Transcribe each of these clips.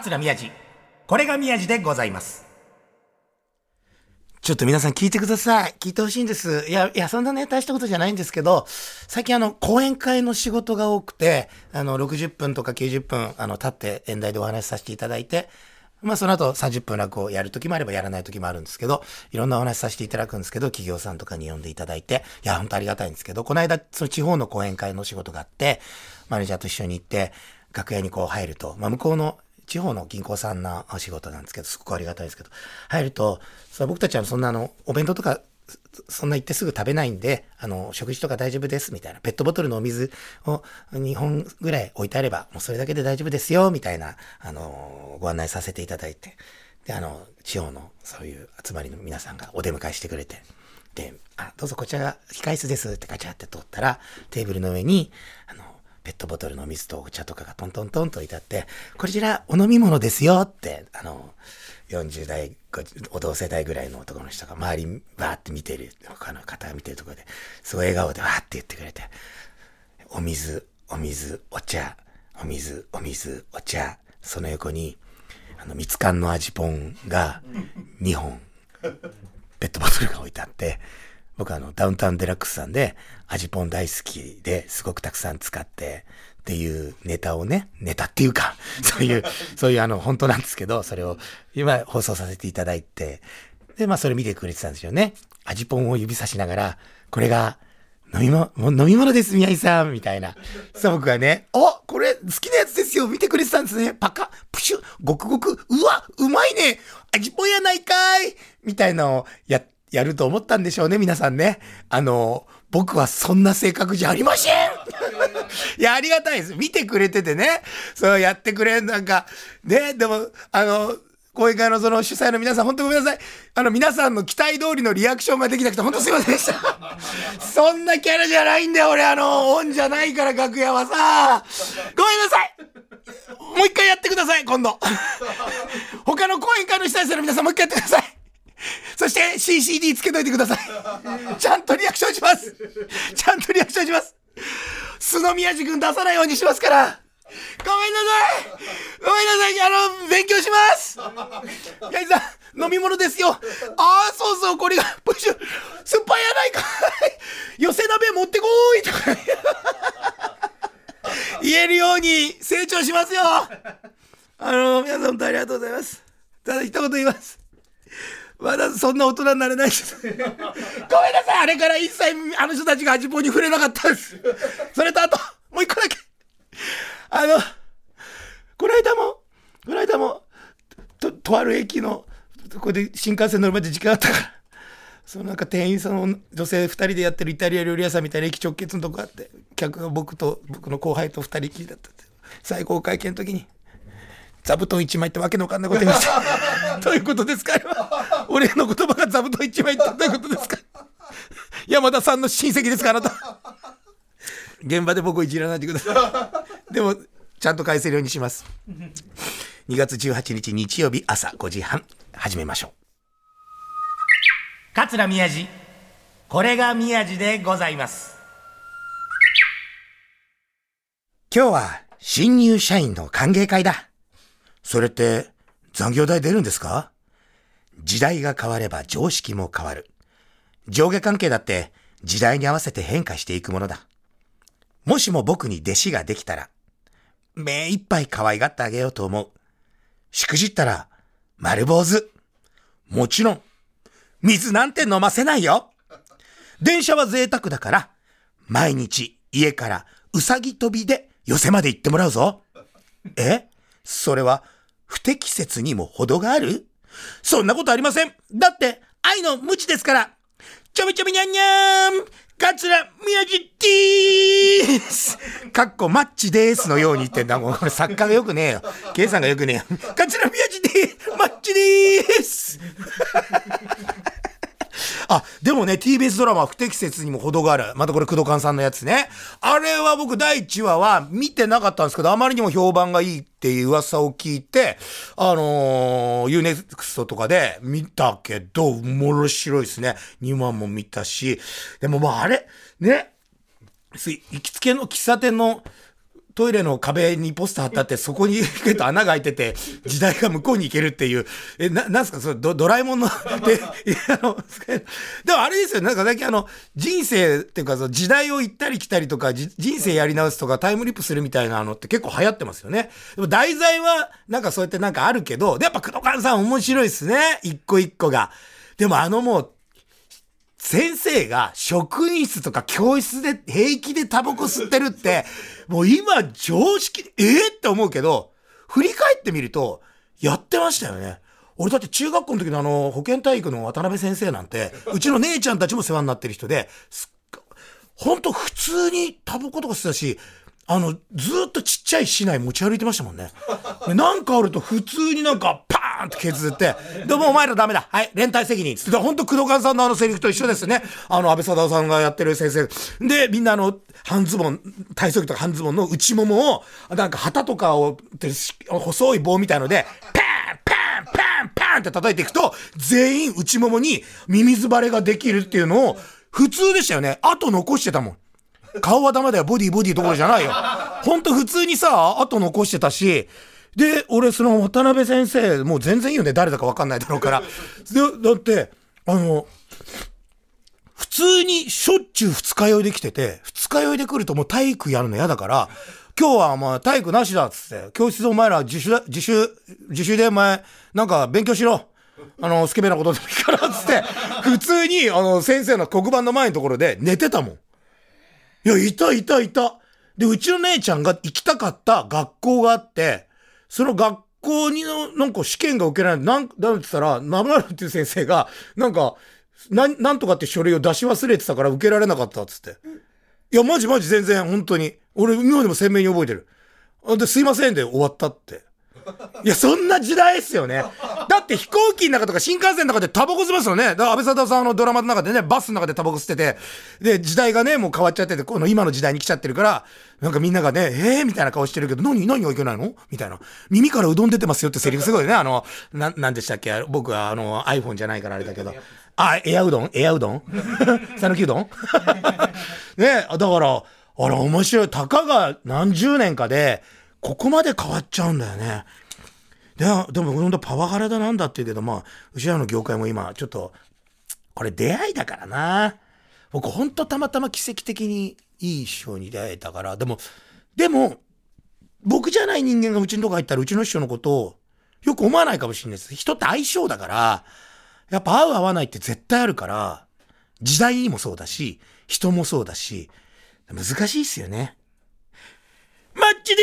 桂宮治。これが宮治でございます。ちょっと皆さん聞いてください。聞いてほしいんです。いや、いや、そんなね、大したことじゃないんですけど、最近あの、講演会の仕事が多くて、あの、60分とか90分、あの、立って演題でお話しさせていただいて、まあ、その後30分落語をやる時もあればやらない時もあるんですけど、いろんなお話しさせていただくんですけど、企業さんとかに呼んでいただいて、いや、本当ありがたいんですけど、この間、その地方の講演会の仕事があって、マネージャーと一緒に行って、楽屋にこう入ると、まあ、向こうの地方の銀行さんなお仕事なんですけど、すごくありがたいですけど、入ると、そ僕たちはそんなあの、お弁当とか、そんな行ってすぐ食べないんで、あの、食事とか大丈夫です、みたいな。ペットボトルのお水を2本ぐらい置いてあれば、もうそれだけで大丈夫ですよ、みたいな、あの、ご案内させていただいて。で、あの、地方のそういう集まりの皆さんがお出迎えしてくれて。で、あ、どうぞこちらが控室ですってガチャって通ったら、テーブルの上に、あの、ペットボトルの水とお茶とかがトントントンと置いてあって、こちらお飲み物ですよって、あの、40代、お同世代ぐらいの男の人が周りバーって見てる、他の方が見てるところで、すごい笑顔でわーって言ってくれて、お水、お水、お茶、お水、お水、お茶、その横に、あの、蜜柑の味ポンが2本、ペットボトルが置いてあって、僕あの、ダウンタウンデラックスさんで、味ポン大好きですごくたくさん使って、っていうネタをね、ネタっていうか、そういう、そういうあの、本当なんですけど、それを今放送させていただいて、で、まあそれ見てくれてたんですよね。味ポンを指さしながら、これが、飲み物、飲み物です、宮井さん、みたいな。そう僕がね、おこれ好きなやつですよ見てくれてたんですねパカプシュごくごくうわうまいね味ぽんやないかいみたいなのをやって、やると思ったんでしょうね、皆さんね。あの、僕はそんな性格じゃありません いや、ありがたいです。見てくれててね。そうやってくれるなんか、ね、でも、あの、講演会のその主催の皆さん、本当ごめんなさい。あの、皆さんの期待通りのリアクションができなくて、本当すいませんでした。そんなキャラじゃないんだよ、俺。あの、オンじゃないから、楽屋はさ。ごめんなさい。もう一回やってください、今度。他の講演会の主催者の皆さん、もう一回やってください。そして CCD つけといてください。ちゃんとリアクションします。ちゃんとリアクションします。須野宮治君出さないようにしますから。ごめんなさいごめんなさいあの、勉強しますヤイさん、飲み物ですよああ、そうそう、これが、プッシュ、酸っぱいやないかい寄せ鍋持ってこーいとか 言えるように成長しますよあの、皆さん本当ありがとうございます。ただ一言言います。まだそんな大人になれないです。ごめんなさいあれから一切あの人たちが味ぽんに触れなかったです。それとあと、もう一個だけ。あの、この間も、この間も、と、とある駅の、ここで新幹線乗るまで時間あったから、そのなんか店員さんの女性2人でやってるイタリア料理屋さんみたいな駅直結のとこあって、客が僕と僕の後輩と2人きりだったって。最高会見の時に、座布団1枚ってわけのわかんないこと言いました。どういうことですかあれは俺の言葉が座布団1枚ってどういうことですか？山田さんの親戚ですかあなた。現場で僕をいじらないでください。でも、ちゃんと返せるようにします。2月18日日曜日朝5時半、始めましょう。桂宮治。これが宮治でございます。今日は新入社員の歓迎会だ。それって残業代出るんですか？時代が変われば常識も変わる。上下関係だって時代に合わせて変化していくものだ。もしも僕に弟子ができたら、目いっぱい可愛がってあげようと思う。しくじったら、丸坊主。もちろん、水なんて飲ませないよ。電車は贅沢だから、毎日家からうさぎ飛びで寄せまで行ってもらうぞ。え？それは不適切にも程がある？そんなことありません。だって愛の無知ですから。ちょびちょびにゃんにゃーん桂宮治でーすかっこマッチですのように言ってんだ。もうこれ作家がよくねえよ。ケイさんがよくねえよ。桂宮治でマッチですあ、でもね、TBS ドラマ不適切にも程がある。またこれ、工藤勘さんのやつね。あれは僕第1話は見てなかったんですけど、あまりにも評判がいいっていう噂を聞いて、あのー、UNEXT とかで見たけど、面白いですね。2話も見たし。でもまああれ、ね、行きつけの喫茶店のトイレの壁にポスター貼ってあって、そこに行くと穴が開いてて、時代が向こうに行けるっていう、え、な、なんすか、それド、ドラえもんの、で、あの、でもあれですよ、なんか最近あの、人生っていうか、その時代を行ったり来たりとか、じ人生やり直すとか、タイムリップするみたいなのって結構流行ってますよね。でも題材は、なんかそうやってなんかあるけど、やっぱ黒川さん面白いっすね。一個一個が。でもあのもう、先生が職員室とか教室で平気でタバコ吸ってるって、もう今常識、えー、って思うけど、振り返ってみると、やってましたよね。俺だって中学校の時のあの、保健体育の渡辺先生なんて、うちの姉ちゃんたちも世話になってる人で、すっほんと普通にタバコとか吸ってたし、あの、ずっとちっちゃい市内持ち歩いてましたもんね。なんかあると普通になんかパーンって削って、でもお前らダメだ。はい、連帯責任。つって、ほんと工藤勘さんのあのセリフと一緒ですね。あの、安倍貞夫さんがやってる先生。で、みんなあの、半ズボン、体操着とか半ズボンの内ももを、なんか旗とかを、細い棒みたいので、パーンパーンパーンパーンって叩いていくと、全員内ももにミミズバレができるっていうのを、普通でしたよね。あと残してたもん。顔はダメだよ、ボディボディどころじゃないよ。ほんと普通にさ、後残してたし、で、俺その渡辺先生、もう全然いいよね、誰だかわかんないだろうから。で、だって、あの、普通にしょっちゅう二日酔いできてて、二日酔いで来るともう体育やるの嫌だから、今日はお前体育なしだっつって、教室お前ら自主、自主、自主でお前、なんか勉強しろ。あの、スケベなことでもいいからっつって、普通に、あの、先生の黒板の前のところで寝てたもん。いや、いたいたいた。で、うちの姉ちゃんが行きたかった学校があって、その学校にの、なんか試験が受けられない。なん、なんて言ったら、ナムラルっていう先生が、なんか、なん、なんとかって書類を出し忘れてたから受けられなかったっつって。いや、マジマジ全然、本当に。俺、今でも鮮明に覚えてる。で、すいませんで終わったって。いや、そんな時代ですよね。だって飛行機の中とか新幹線の中でタバコ吸いますよね。だから安倍貞さんのドラマの中でね、バスの中でタバコ吸ってて、で、時代がね、もう変わっちゃってて、この今の時代に来ちゃってるから、なんかみんながね、えー？みたいな顔してるけど、何、何がいけないの？みたいな。耳からうどん出てますよってセリフすごいね。あの、な、なんでしたっけ？僕はあの iPhone じゃないからあれだけど。あ、エアうどん？エアうどん？讃岐うどん？ねだから、あら、面白い。たかが何十年かで、ここまで変わっちゃうんだよね。ででも本当パワハラだなんだって言うけど、まあ、うちらの業界も今、ちょっと、これ出会いだからな。僕ほんとたまたま奇跡的にいい師匠に出会えたから、でも、でも、僕じゃない人間がうちのとこ入ったらうちの師匠のことをよく思わないかもしれないです。人って相性だから、やっぱ合う合わないって絶対あるから、時代にもそうだし、人もそうだし、難しいっすよね。マッチで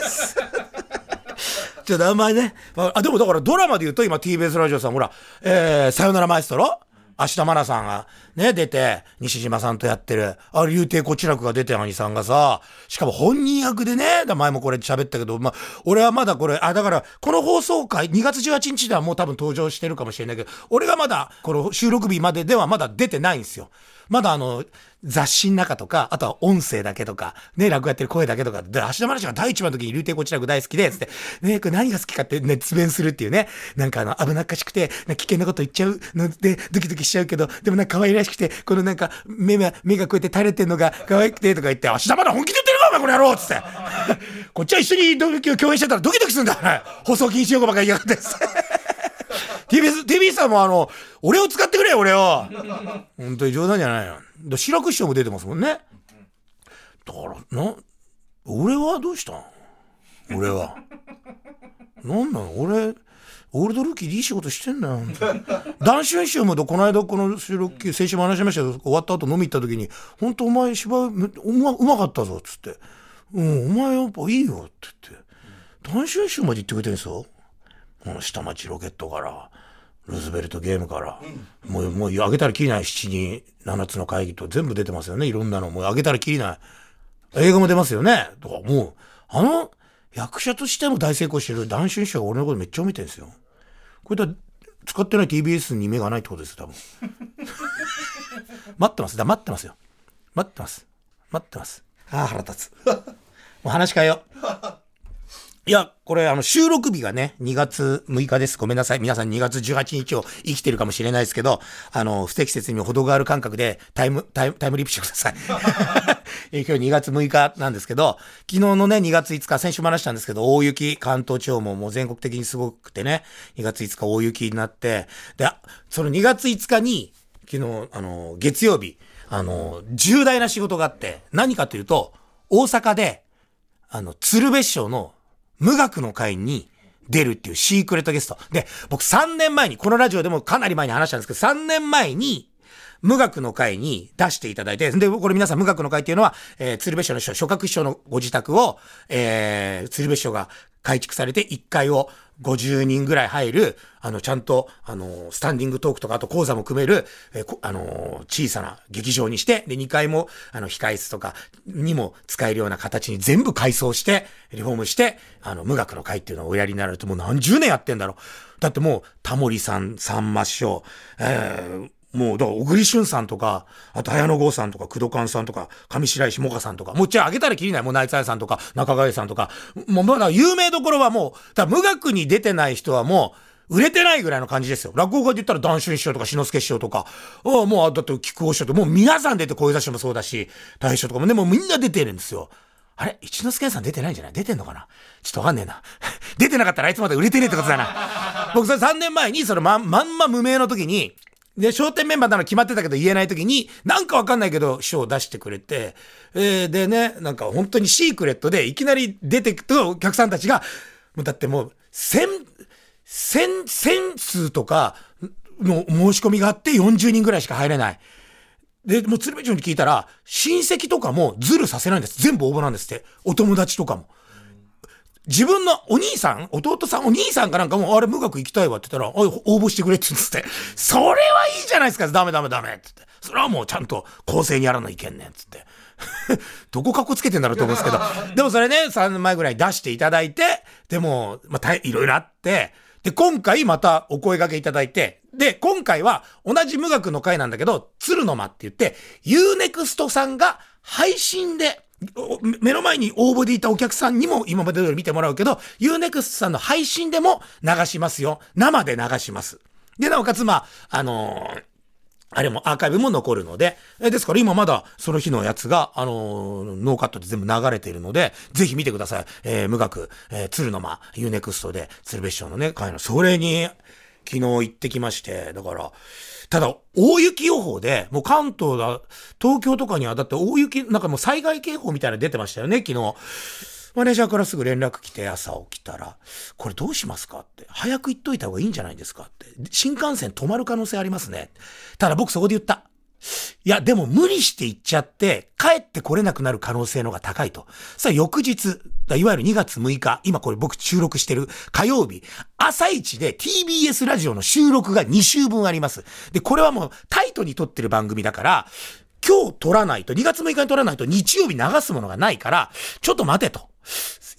ーす ちょっとあんまりね。あ、でもだからドラマで言うと今 TBS ラジオさんほら、えー、さよならマエストロ？明日マナさんがね、出て、西島さんとやってる、あれ、竜亭こちらくが出て兄さんがさ、しかも本人役でね、前もこれ喋ったけど、ま、俺はまだこれ、あ、だから、この放送回、2月18日ではもう多分登場してるかもしれないけど、俺がまだ、この収録日までではまだ出てないんですよ。まだあの、雑誌の中とか、あとは音声だけとか、ね、落語やってる声だけとか、で、芦田愛菜が第一番の時に竜亭こちらく大好きで、つって、ね、これ何が好きかって熱弁するっていうね、なんかあの、危なっかしくて、危険なこと言っちゃうので、ドキドキしちゃうけど、でもなんか可愛らしくて、このなんか、目が、目がこうやって垂れてんのが可愛くて、とか言って、芦田愛菜本気で言ってるかお前この野郎つって。こっちは一緒にドキ共演してたらドキドキするんだ、か ら放送禁止用語ばっかり言いやがって。TBS、TBS さんもあの、俺を使ってくれよ、俺を。本当に冗談じゃないよ。で白く師匠も出てますもんね。だから、な、俺はどうしたん？俺は。なんなの俺、オールドルーキーでいい仕事してんだよ。談春師匠もこの間この収録、先週も話しましたけど、終わった後飲み行った時に、本当お前芝居うまうまかったぞ、っつって。うん、お前やっぱいいよ、って言って。談春師匠まで言ってくれてるんですよ。この下町ロケットから。ルーズベルトゲームから、もう、もう、あげたらきりない七人、七つの会議と全部出てますよね。いろんなの。もうあげたらきりない。映画も出ますよね。とか、もう、あの、役者としても大成功してる男子師匠が俺のことめっちゃ見てるんですよ。これだ、使ってない TBS に目がないってことです多分。待ってます。だ、待ってますよ。待ってます。待ってます。ああ、腹立つ。もう話変えよう。いや、これ、あの、収録日がね、2月6日です。ごめんなさい。皆さん2月18日を生きてるかもしれないですけど、あの、不適切にも程がある感覚でタイム、タイム、タイムリップしてください。今日2月6日なんですけど、昨日のね、2月5日、先週も話したんですけど、大雪、関東地方ももう全国的にすごくてね、2月5日大雪になって、で、その2月5日に、昨日、あの、月曜日、あの、重大な仕事があって、何かというと、大阪で、あの、鶴瓶師匠の無学の会に出るっていうシークレットゲスト。で、僕3年前に、このラジオでもかなり前に話したんですけど、3年前に、無学の会に出していただいて、で、これ皆さん無学の会っていうのは、えー、鶴瓶師の師匠、諸閣師匠のご自宅を、えー、鶴瓶師匠が改築されて1階を50人ぐらい入る、あの、ちゃんと、あの、スタンディングトークとか、あと講座も組める、えあの、小さな劇場にして、で、2階も、あの、控室とかにも使えるような形に全部改装して、リフォームして、あの、無学の会っていうのをおやりになるともう何十年やってんだろう。だってもう、タモリさん、さんま師匠、えー、もう、だから、小栗旬さんとか、あと、綾野剛さんとか、工藤勘さんとか、上白石萌歌さんとか、もう、じゃあ、あげたらきりない。もう、内藤さんとか、中川さんとか、もう、まだ、有名どころはもう、だ無学に出てない人はもう、売れてないぐらいの感じですよ。落語家で言ったら、談春師匠とか、志の輔師匠とか、ああ、もう、だって、菊尾師匠とか、もう皆さん出て、小遊三師匠もそうだし、大将とかもね、もうみんな出てるんですよ。あれ？一之輔さん出てないんじゃない？出てんのかな？ちょっとわかんねえな。出てなかったらあいつまで売れてねえってことだな。僕それ3年前に、そのま、まんま無名の時に、で、商店メンバーなの決まってたけど言えない時に、なんかわかんないけど、賞を出してくれて、えー、でね、なんか本当にシークレットでいきなり出てくとお客さんたちが、もうだってもう、千、千、千数とかの申し込みがあって40人ぐらいしか入れない。で、もう鶴瓶町に聞いたら、親戚とかもズルさせないんです。全部応募なんですって。お友達とかも。自分のお兄さん、弟さん、お兄さんかなんかも、あれ無学行きたいわって言ったら、応募してくれって言って、それはいいじゃないですか、ダメダメダメってって。それはもうちゃんと公正にやらないけんねん、つって。どこかっこつけてんだろうと思うんですけど。でもそれね、3年前ぐらい出していただいて、でも、まあ、いろいろあって、で、今回またお声掛けいただいて、で、今回は同じ無学の会なんだけど、鶴の間って言って、Unext さんが配信で目の前に応募でいたお客さんにも今まで通り見てもらうけど、Unext さんの配信でも流しますよ。生で流します。で、なおかつ、まあ、あのー、あれもアーカイブも残るので、えですから今まだその日のやつが、あのー、ノーカットで全部流れているので、ぜひ見てください。えー、無学、えー、鶴の間、 U-NEXTで、鶴瓶師匠のね、会の、それに、昨日行ってきまして、だから、ただ、大雪予報で、もう関東だ、東京とかには、だって大雪、なんかもう災害警報みたいなの出てましたよね、昨日。マネージャーからすぐ連絡来て、朝起きたら、これどうしますかって。早く言っといた方がいいんじゃないですかって。新幹線止まる可能性ありますね。ただ僕そこで言った。いや、でも無理して行っちゃって、帰ってこれなくなる可能性の方が高いと。さあ、翌日、いわゆる2月6日、今これ僕収録してる火曜日、朝一で TBS ラジオの収録が2週分あります。で、これはもうタイトに撮ってる番組だから、今日撮らないと、2月6日に撮らないと日曜日流すものがないから、ちょっと待てと。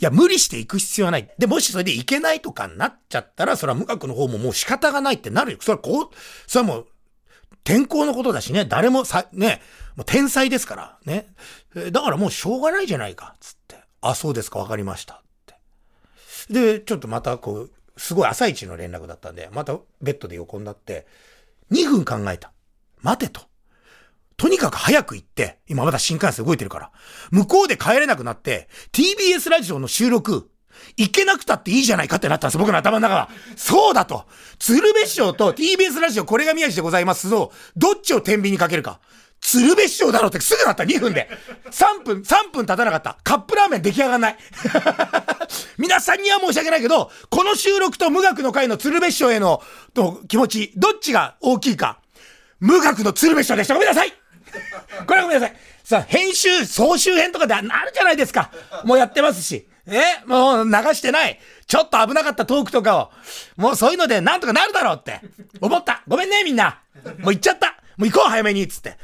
いや、無理して行く必要はない。で、もしそれで行けないとかになっちゃったら、それは無学の方ももう仕方がないってなるよ。それはこう、それはもう、天候のことだしね、誰もさ、ね、もう天才ですから、ね。だからもうしょうがないじゃないか、つって。あ、そうですか、わかりました。って。で、ちょっとまたこう、すごい朝一の連絡だったんで、またベッドで横になって、2分考えた。待てと。とにかく早く行って、今まだ新幹線動いてるから、向こうで帰れなくなって、TBS ラジオの収録、行けなくたっていいじゃないかってなったんです僕の頭の中は。そうだと鶴瓶師匠と TBS ラジオこれが宮治でございますと、どっちを天秤にかけるか。鶴瓶師匠だろってすぐなった2分で。3分、3分経たなかった。カップラーメン出来上がんない。皆さんには申し訳ないけど、この収録と無学の会の鶴瓶師匠へのと気持ち、どっちが大きいか。無学の鶴瓶師匠でした。ごめんなさいこれはごめんなさい。さあ、編集、総集編とかでなるじゃないですか。もうやってますし。え？もう流してない。ちょっと危なかったトークとかを。もうそういうのでなんとかなるだろうって思った。ごめんね、みんな。もう行っちゃった。もう行こう、早めに。つって。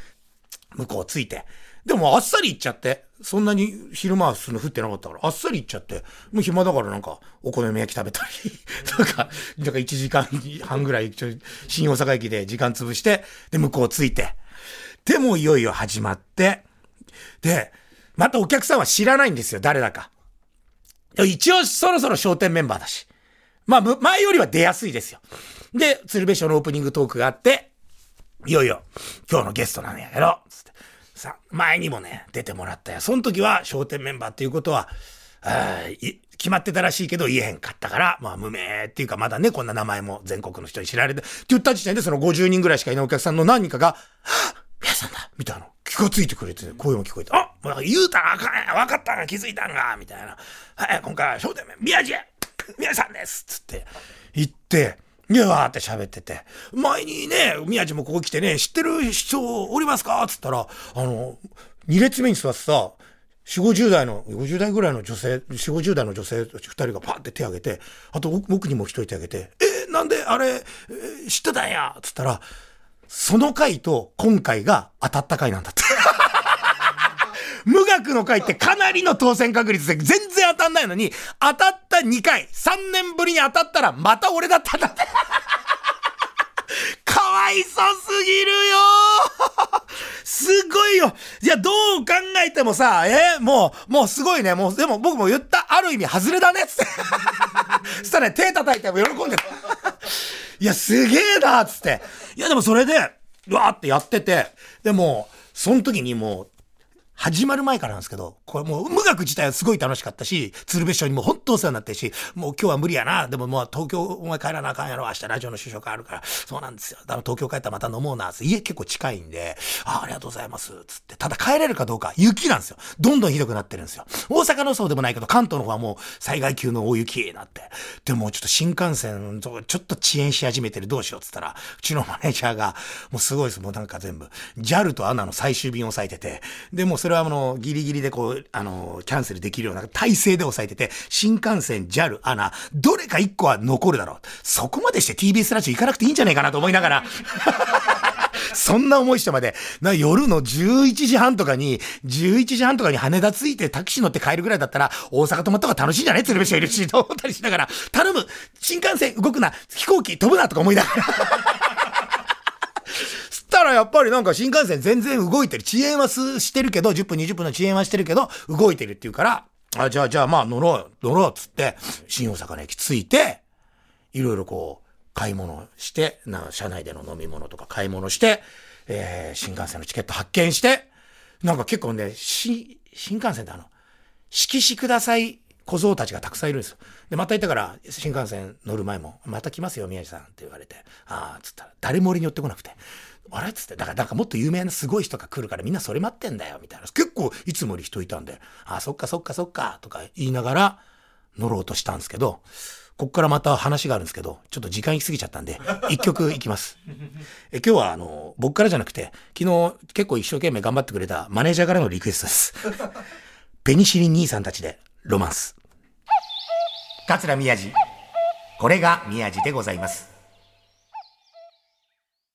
向こうついて。でもあっさり行っちゃって。そんなに昼間はその降ってなかったから、あっさり行っちゃって。もう暇だからなんか、お好み焼き食べたり、とか、なんか1時間半ぐらい、新大阪駅で時間潰して、で、向こうついて。でもいよいよ始まって、で、またお客さんは知らないんですよ、誰だか。一応そろそろ商店メンバーだし。まあ、前よりは出やすいですよ。で、鶴瓶賞のオープニングトークがあって、いよいよ、今日のゲストなんやけど、つって。さ、前にもね、出てもらったよ。その時は商店メンバーっていうことは、決まってたらしいけど言えへんかったから、まあ無名っていうかまだね、こんな名前も全国の人に知られて、って言った時点でその50人ぐらいしかいないお客さんの何人かが、はぁ皆さんだみたいな。気がついてくれて、声も聞こえて、あもう言うたらあかんや分かったんが気づいたんがみたいな。はい、今回は商店名、宮地宮地さんですつって言って、いやーって喋ってて、前にね、宮地もここ来てね、知ってる人おりますか？つったら、あの、2列目に座ってさ、4、50代の、50代ぐらいの女性、4、50代の女性2人がパーって手挙げて、あと僕にも1人手挙げて、えなんであれ、知ってたんや？つったら、その回と今回が当たった回なんだって。無学の回ってかなりの当選確率で全然当たんないのに、当たった2回、3年ぶりに当たったらまた俺だったんだって。かわいそすぎるよすごいよいや、どう考えてもさ、えー、もう、もうすごいね。もう、でも僕も言った、ある意味外れだねっつって。そしたらね、手叩いても喜んでた。いや、すげえなっつって。いや、でもそれで、わーってやってて、でも、その時にもう、始まる前からなんですけど、これもう無学自体はすごい楽しかったし、鶴瓶師匠にも本当お世話になってるし、もう今日は無理やな。でももう東京お前帰らなあかんやろ。明日ラジオの就職あるから。そうなんですよ。だから東京帰ったらまた飲もうな。家結構近いんで、あありがとうございます。つって。ただ帰れるかどうか、雪なんですよ。どんどんひどくなってるんですよ。大阪のそうでもないけど、関東の方はもう災害級の大雪になって。でもちょっと新幹線、ちょっと遅延し始めてる。どうしようっつったら、うちのマネージャーが、もうすごいです。もうなんか全部、JAL と ANA の最終便を押さえてて、でもそれはあの、ギリギリでこう、あの、キャンセルできるような体制で抑えてて、新幹線、JAL、ANA、どれか1個は残るだろう。そこまでして TBS ラジオ行かなくていいんじゃないかなと思いながら。そんな思いしてまで、な夜の11時半とかに、11時半とかに羽田着いてタクシー乗って帰るぐらいだったら、大阪泊まった方が楽しいんじゃね鶴瓶師匠いるし、と思ったりしながら、頼む新幹線動くな飛行機飛ぶなとか思いながら。したらやっぱりなんか新幹線全然動いてる。遅延はしてるけど、10分20分の遅延はしてるけど、動いてるっていうから、あ、じゃあじゃあまあ乗ろう、乗ろうっつって、新大阪の駅着いて、いろいろこう、買い物して、な、車内での飲み物とか買い物して、えー、新幹線のチケット発見して、なんか結構ね、新幹線であの、色紙ください小僧たちがたくさんいるんですよ。で、また行ったから、新幹線乗る前も、また来ますよ、宮治さんって言われて、ああ、つったら、誰も俺に寄ってこなくて、あれ？っつって、だから、なんかもっと有名なすごい人が来るからみんなそれ待ってんだよ、みたいな。結構いつもより人いたんで、あ、そっかそっかそっか、とか言いながら乗ろうとしたんですけど、こっからまた話があるんですけど、ちょっと時間行き過ぎちゃったんで、一曲いきます。え今日はあの、僕からじゃなくて、昨日結構一生懸命頑張ってくれたマネージャーからのリクエストです。ペニシリン兄さんたちで、ロマンス。桂宮治。これが宮治でございます。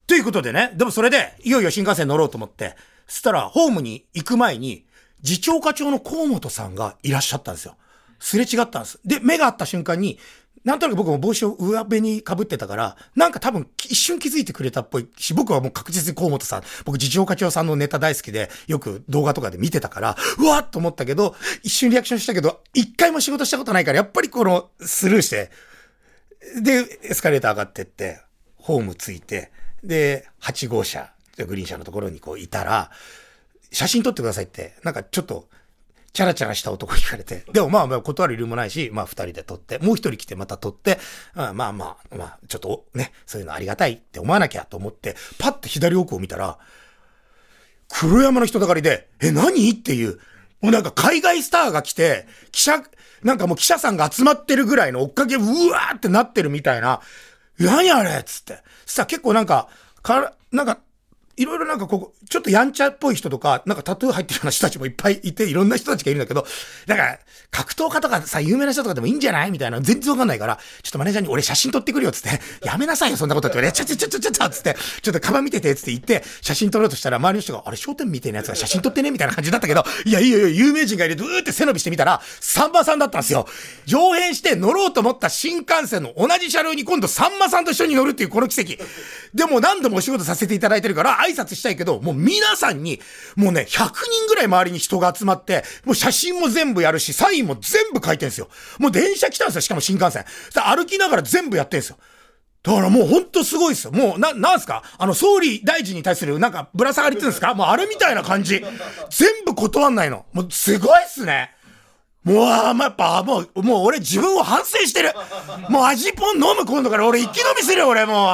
ということでね、でもそれで、いよいよ新幹線乗ろうと思って、そしたら、ホームに行く前に、次長課長の河本さんがいらっしゃったんですよ。すれ違ったんです。で、目が合った瞬間に、なんとなく僕も帽子を上辺に被ってたから、なんか多分一瞬気づいてくれたっぽい。し、僕はもう確実に河本さん、僕次長課長さんのネタ大好きで、よく動画とかで見てたから、うわっと思ったけど、一瞬リアクションしたけど、一回も仕事したことないから、やっぱりこの、スルーして、で、エスカレーター上がってって、ホーム着いて、で、8号車、グリーン車のところにこういたら、写真撮ってくださいって、なんかちょっと、チャラチャラした男に言われて。でもまあまあ断る理由もないし、まあ二人で撮って、もう一人来てまた撮って、あまあまあ、まあ、ちょっとね、そういうのありがたいって思わなきゃと思って、パッて左奥を見たら、黒山の人だかりで、え、何？っていう、もうなんか海外スターが来て、記者、なんかもう記者さんが集まってるぐらいの追っかけ、うわーってなってるみたいな、何あれ？っつって。そしたら結構なんか、から、なんか、いろいろなんかここ、ちょっとやんちゃっぽい人とか、なんかタトゥー入ってるような人たちもいっぱいいて、いろんな人たちがいるんだけど、だから、格闘家とかさ、有名な人とかでもいいんじゃない？みたいな、全然わかんないから、ちょっとマネージャーに俺写真撮ってくるよ、つって、やめなさいよ、そんなことって言われて、ちょちょちょちょちょちょ、つって、ちょっとカバン見てて、つって言って、写真撮ろうとしたら、周りの人が、あれ、商店みたいなやつが写真撮ってねみたいな感じだったけど、いや、いいよいいよ、有名人がいる、うーって背伸びしてみたら、さんまさんだったんですよ。上辺して乗ろうと思った新幹線の同じ車両に今度さんまさんと一緒に乗るっていうこの奇跡。でも何度もお仕事させていただいてるから、挨拶したいけど、もう皆さんに、もうね、100人ぐらい周りに人が集まって、もう写真も全部やるし、サインも全部書いてんすよ。もう電車来たんですよ、しかも新幹線。歩きながら全部やってんすよ。だからもうほんとすごいですよ。もう、な、なんすか？あの、総理大臣に対する、なんか、ぶら下がりって言うんですか？もうあれみたいな感じ。全部断んないの。もう、すごいっすね。もう、あまやっぱ、もう、もう俺自分を反省してる。もう味ポン飲む今度から俺一気飲みするよ、俺も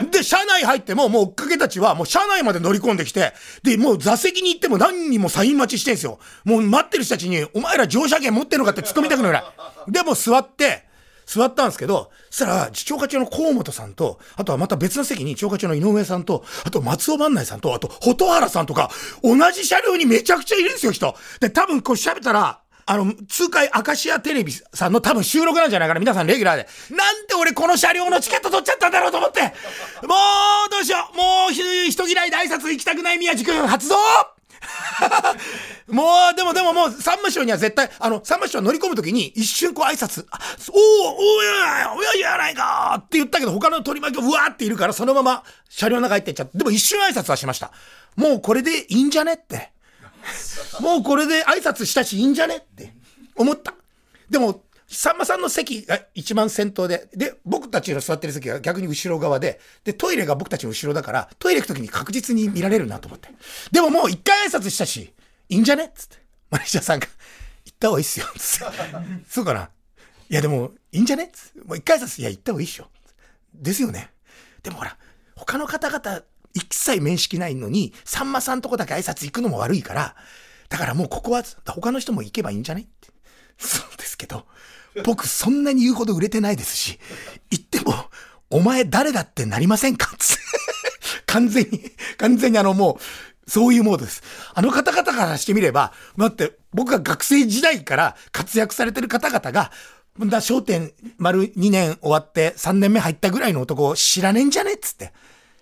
う。で、車内入っても、もう追っかけたちは、もう車内まで乗り込んできて、で、もう座席に行っても何人もサイン待ちしてんすよ。もう待ってる人たちに、お前ら乗車券持ってんのかって突っ込みたくなるぐらい。で、も座って、座ったんですけど、そしたら、次長課長の河本さんと、あとはまた別の席に長課長の井上さんと、あと松尾万内さんと、あと蛍原さんとか、同じ車両にめちゃくちゃいるんですよ、人。で、多分こう喋ったら、あの、通会アカシアテレビさんの多分収録なんじゃないかな、皆さんレギュラーで。なんで俺この車両のチケット取っちゃったんだろうと思って。もう、どうしよう。もう、人嫌いで挨拶行きたくない宮地君、発動 もう、でもでももう、さんま師匠には絶対、あの、さんま師匠乗り込むときに、一瞬こう挨拶、おおおやおややないかって言ったけど、他の取り巻きがうわーっているから、そのまま車両の中入ってっちゃって、でも一瞬挨拶はしました。もうこれでいいんじゃねって。もうこれで挨拶したしいいんじゃね？って思った。でも、さんまさんの席が一番先頭で、で、僕たちの座ってる席が逆に後ろ側で、で、トイレが僕たちの後ろだから、トイレ行く時に確実に見られるなと思って。でももう一回挨拶したし、いいんじゃね？っつって。マネージャーさんが、行った方がいいっすよ。つって。そうかな？いやでも、いいんじゃね？っつって。もう一回挨拶、いや、行った方がいいっしょ。ですよね。でもほら、他の方々、一切面識ないのに、さんまさんとこだけ挨拶行くのも悪いから、だからもうここは、他の人も行けばいいんじゃない？って。そうですけど、僕そんなに言うほど売れてないですし、言っても、お前誰だってなりませんか？完全に、完全にあのもう、そういうモードです。あの方々からしてみれば、待って、僕が学生時代から活躍されてる方々が、だ、焦点丸2年終わって3年目入ったぐらいの男を知らねえんじゃね？っつって。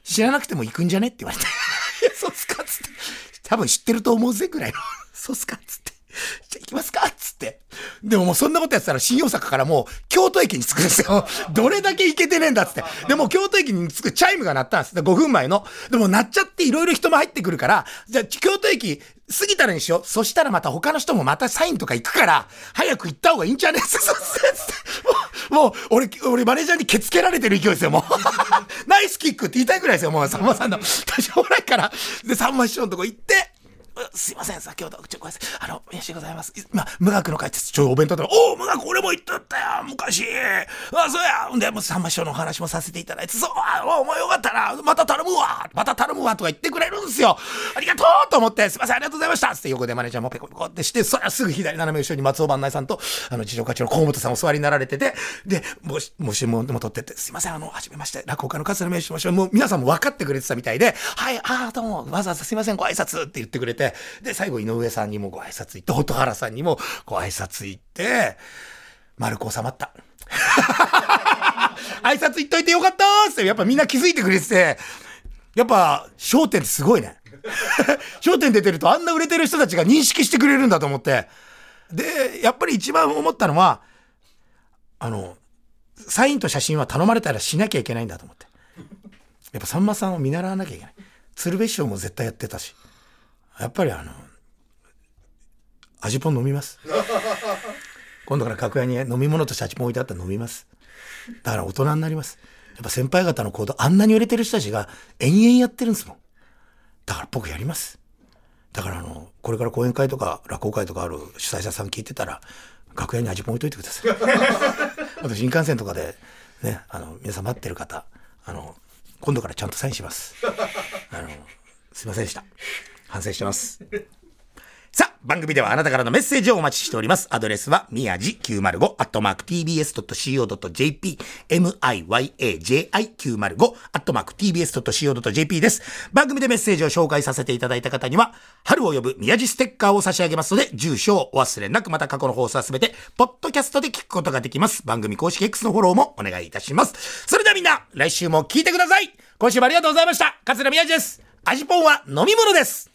知らなくても行くんじゃね？って言われて。そうっすかっつって。多分知ってると思うぜぐらいの。そうっすかっつって。じゃあ行きますかっつって。でももうそんなことやってたら新大阪からもう京都駅に着くんですよ。どれだけ行けてねえんだっつって。でも京都駅に着くチャイムが鳴ったんです。5分前の。でも鳴っちゃっていろいろ人も入ってくるから、じゃあ京都駅過ぎたらにしよう。そしたらまた他の人もまたサインとか行くから、早く行った方がいいんじゃねえもう、俺、俺マネージャーにケツけられてる勢いですよ、もう。ナイスキックって言いたいぐらいですよ、もう、さんまさんの。多少ないから。で、さんま師匠のとこ行って、すいません、先ほど、ちょ、ごめんなさい。あの、飯でございます。まあ、無学の会って、ちょ、お弁当で、おお、無学俺も行っとったよ、昔。あ、そうや。んで、もう、さんま師匠のお話もさせていただいて、そう、お前よかったな。また頼むわ。また頼むわ。とか言ってくれるんですよ。ありがとうと思って、すいません、ありがとうございました。つって横でマネージャーもペコペコってして、そりゃすぐ左斜め後ろに松尾万内さんと、あの、次長課長の河本さんお座りになられてて、で、もし、もしもでも取ってって、すいません、あの、はじめまして、落語家の桂名しましょう。もう皆さんも分かってくれてたみたいで、はい、ああ、どうも、わざわざすいません、ご挨拶って言ってくれて、で、最後、井上さんにもご挨拶行って、蛍原さんにもご挨拶行って、丸く収まった。挨拶行っといてよかったーってやっぱみんな気づいてくれてて、やっぱ、焦点ってすごいね。焦点出てるとあんな売れてる人たちが認識してくれるんだと思って。で、やっぱり一番思ったのは、あの、サインと写真は頼まれたらしなきゃいけないんだと思って。やっぱさんまさんを見習わなきゃいけない。鶴瓶師匠も絶対やってたし。やっぱりあの、味ぽん飲みます。今度から楽屋に飲み物とシャチポン置いてあったら飲みます。だから大人になります。やっぱ先輩方の行動、あんなに売れてる人たちが延々やってるんですもん。だから僕やります。だからあの、これから講演会とか落語会とかある主催者さん聞いてたら、楽屋に味ぽん置いといてください。あと新幹線とかで、ね、あの、皆さん待ってる方、あの、今度からちゃんとサインします。あの、すいませんでした。反省してます。さあ、番組ではあなたからのメッセージをお待ちしております。アドレスは、みやじ905、アットマーク tbs.co.jp、miyaji905、アットマーク tbs.co.jp です。番組でメッセージを紹介させていただいた方には、春を呼ぶ宮地ステッカーを差し上げますので、住所をお忘れなく、また過去の放送はすべて、ポッドキャストで聞くことができます。番組公式 X のフォローもお願いいたします。それではみんな、来週も聞いてください今週もありがとうございました桂宮地です味ぽんは飲み物です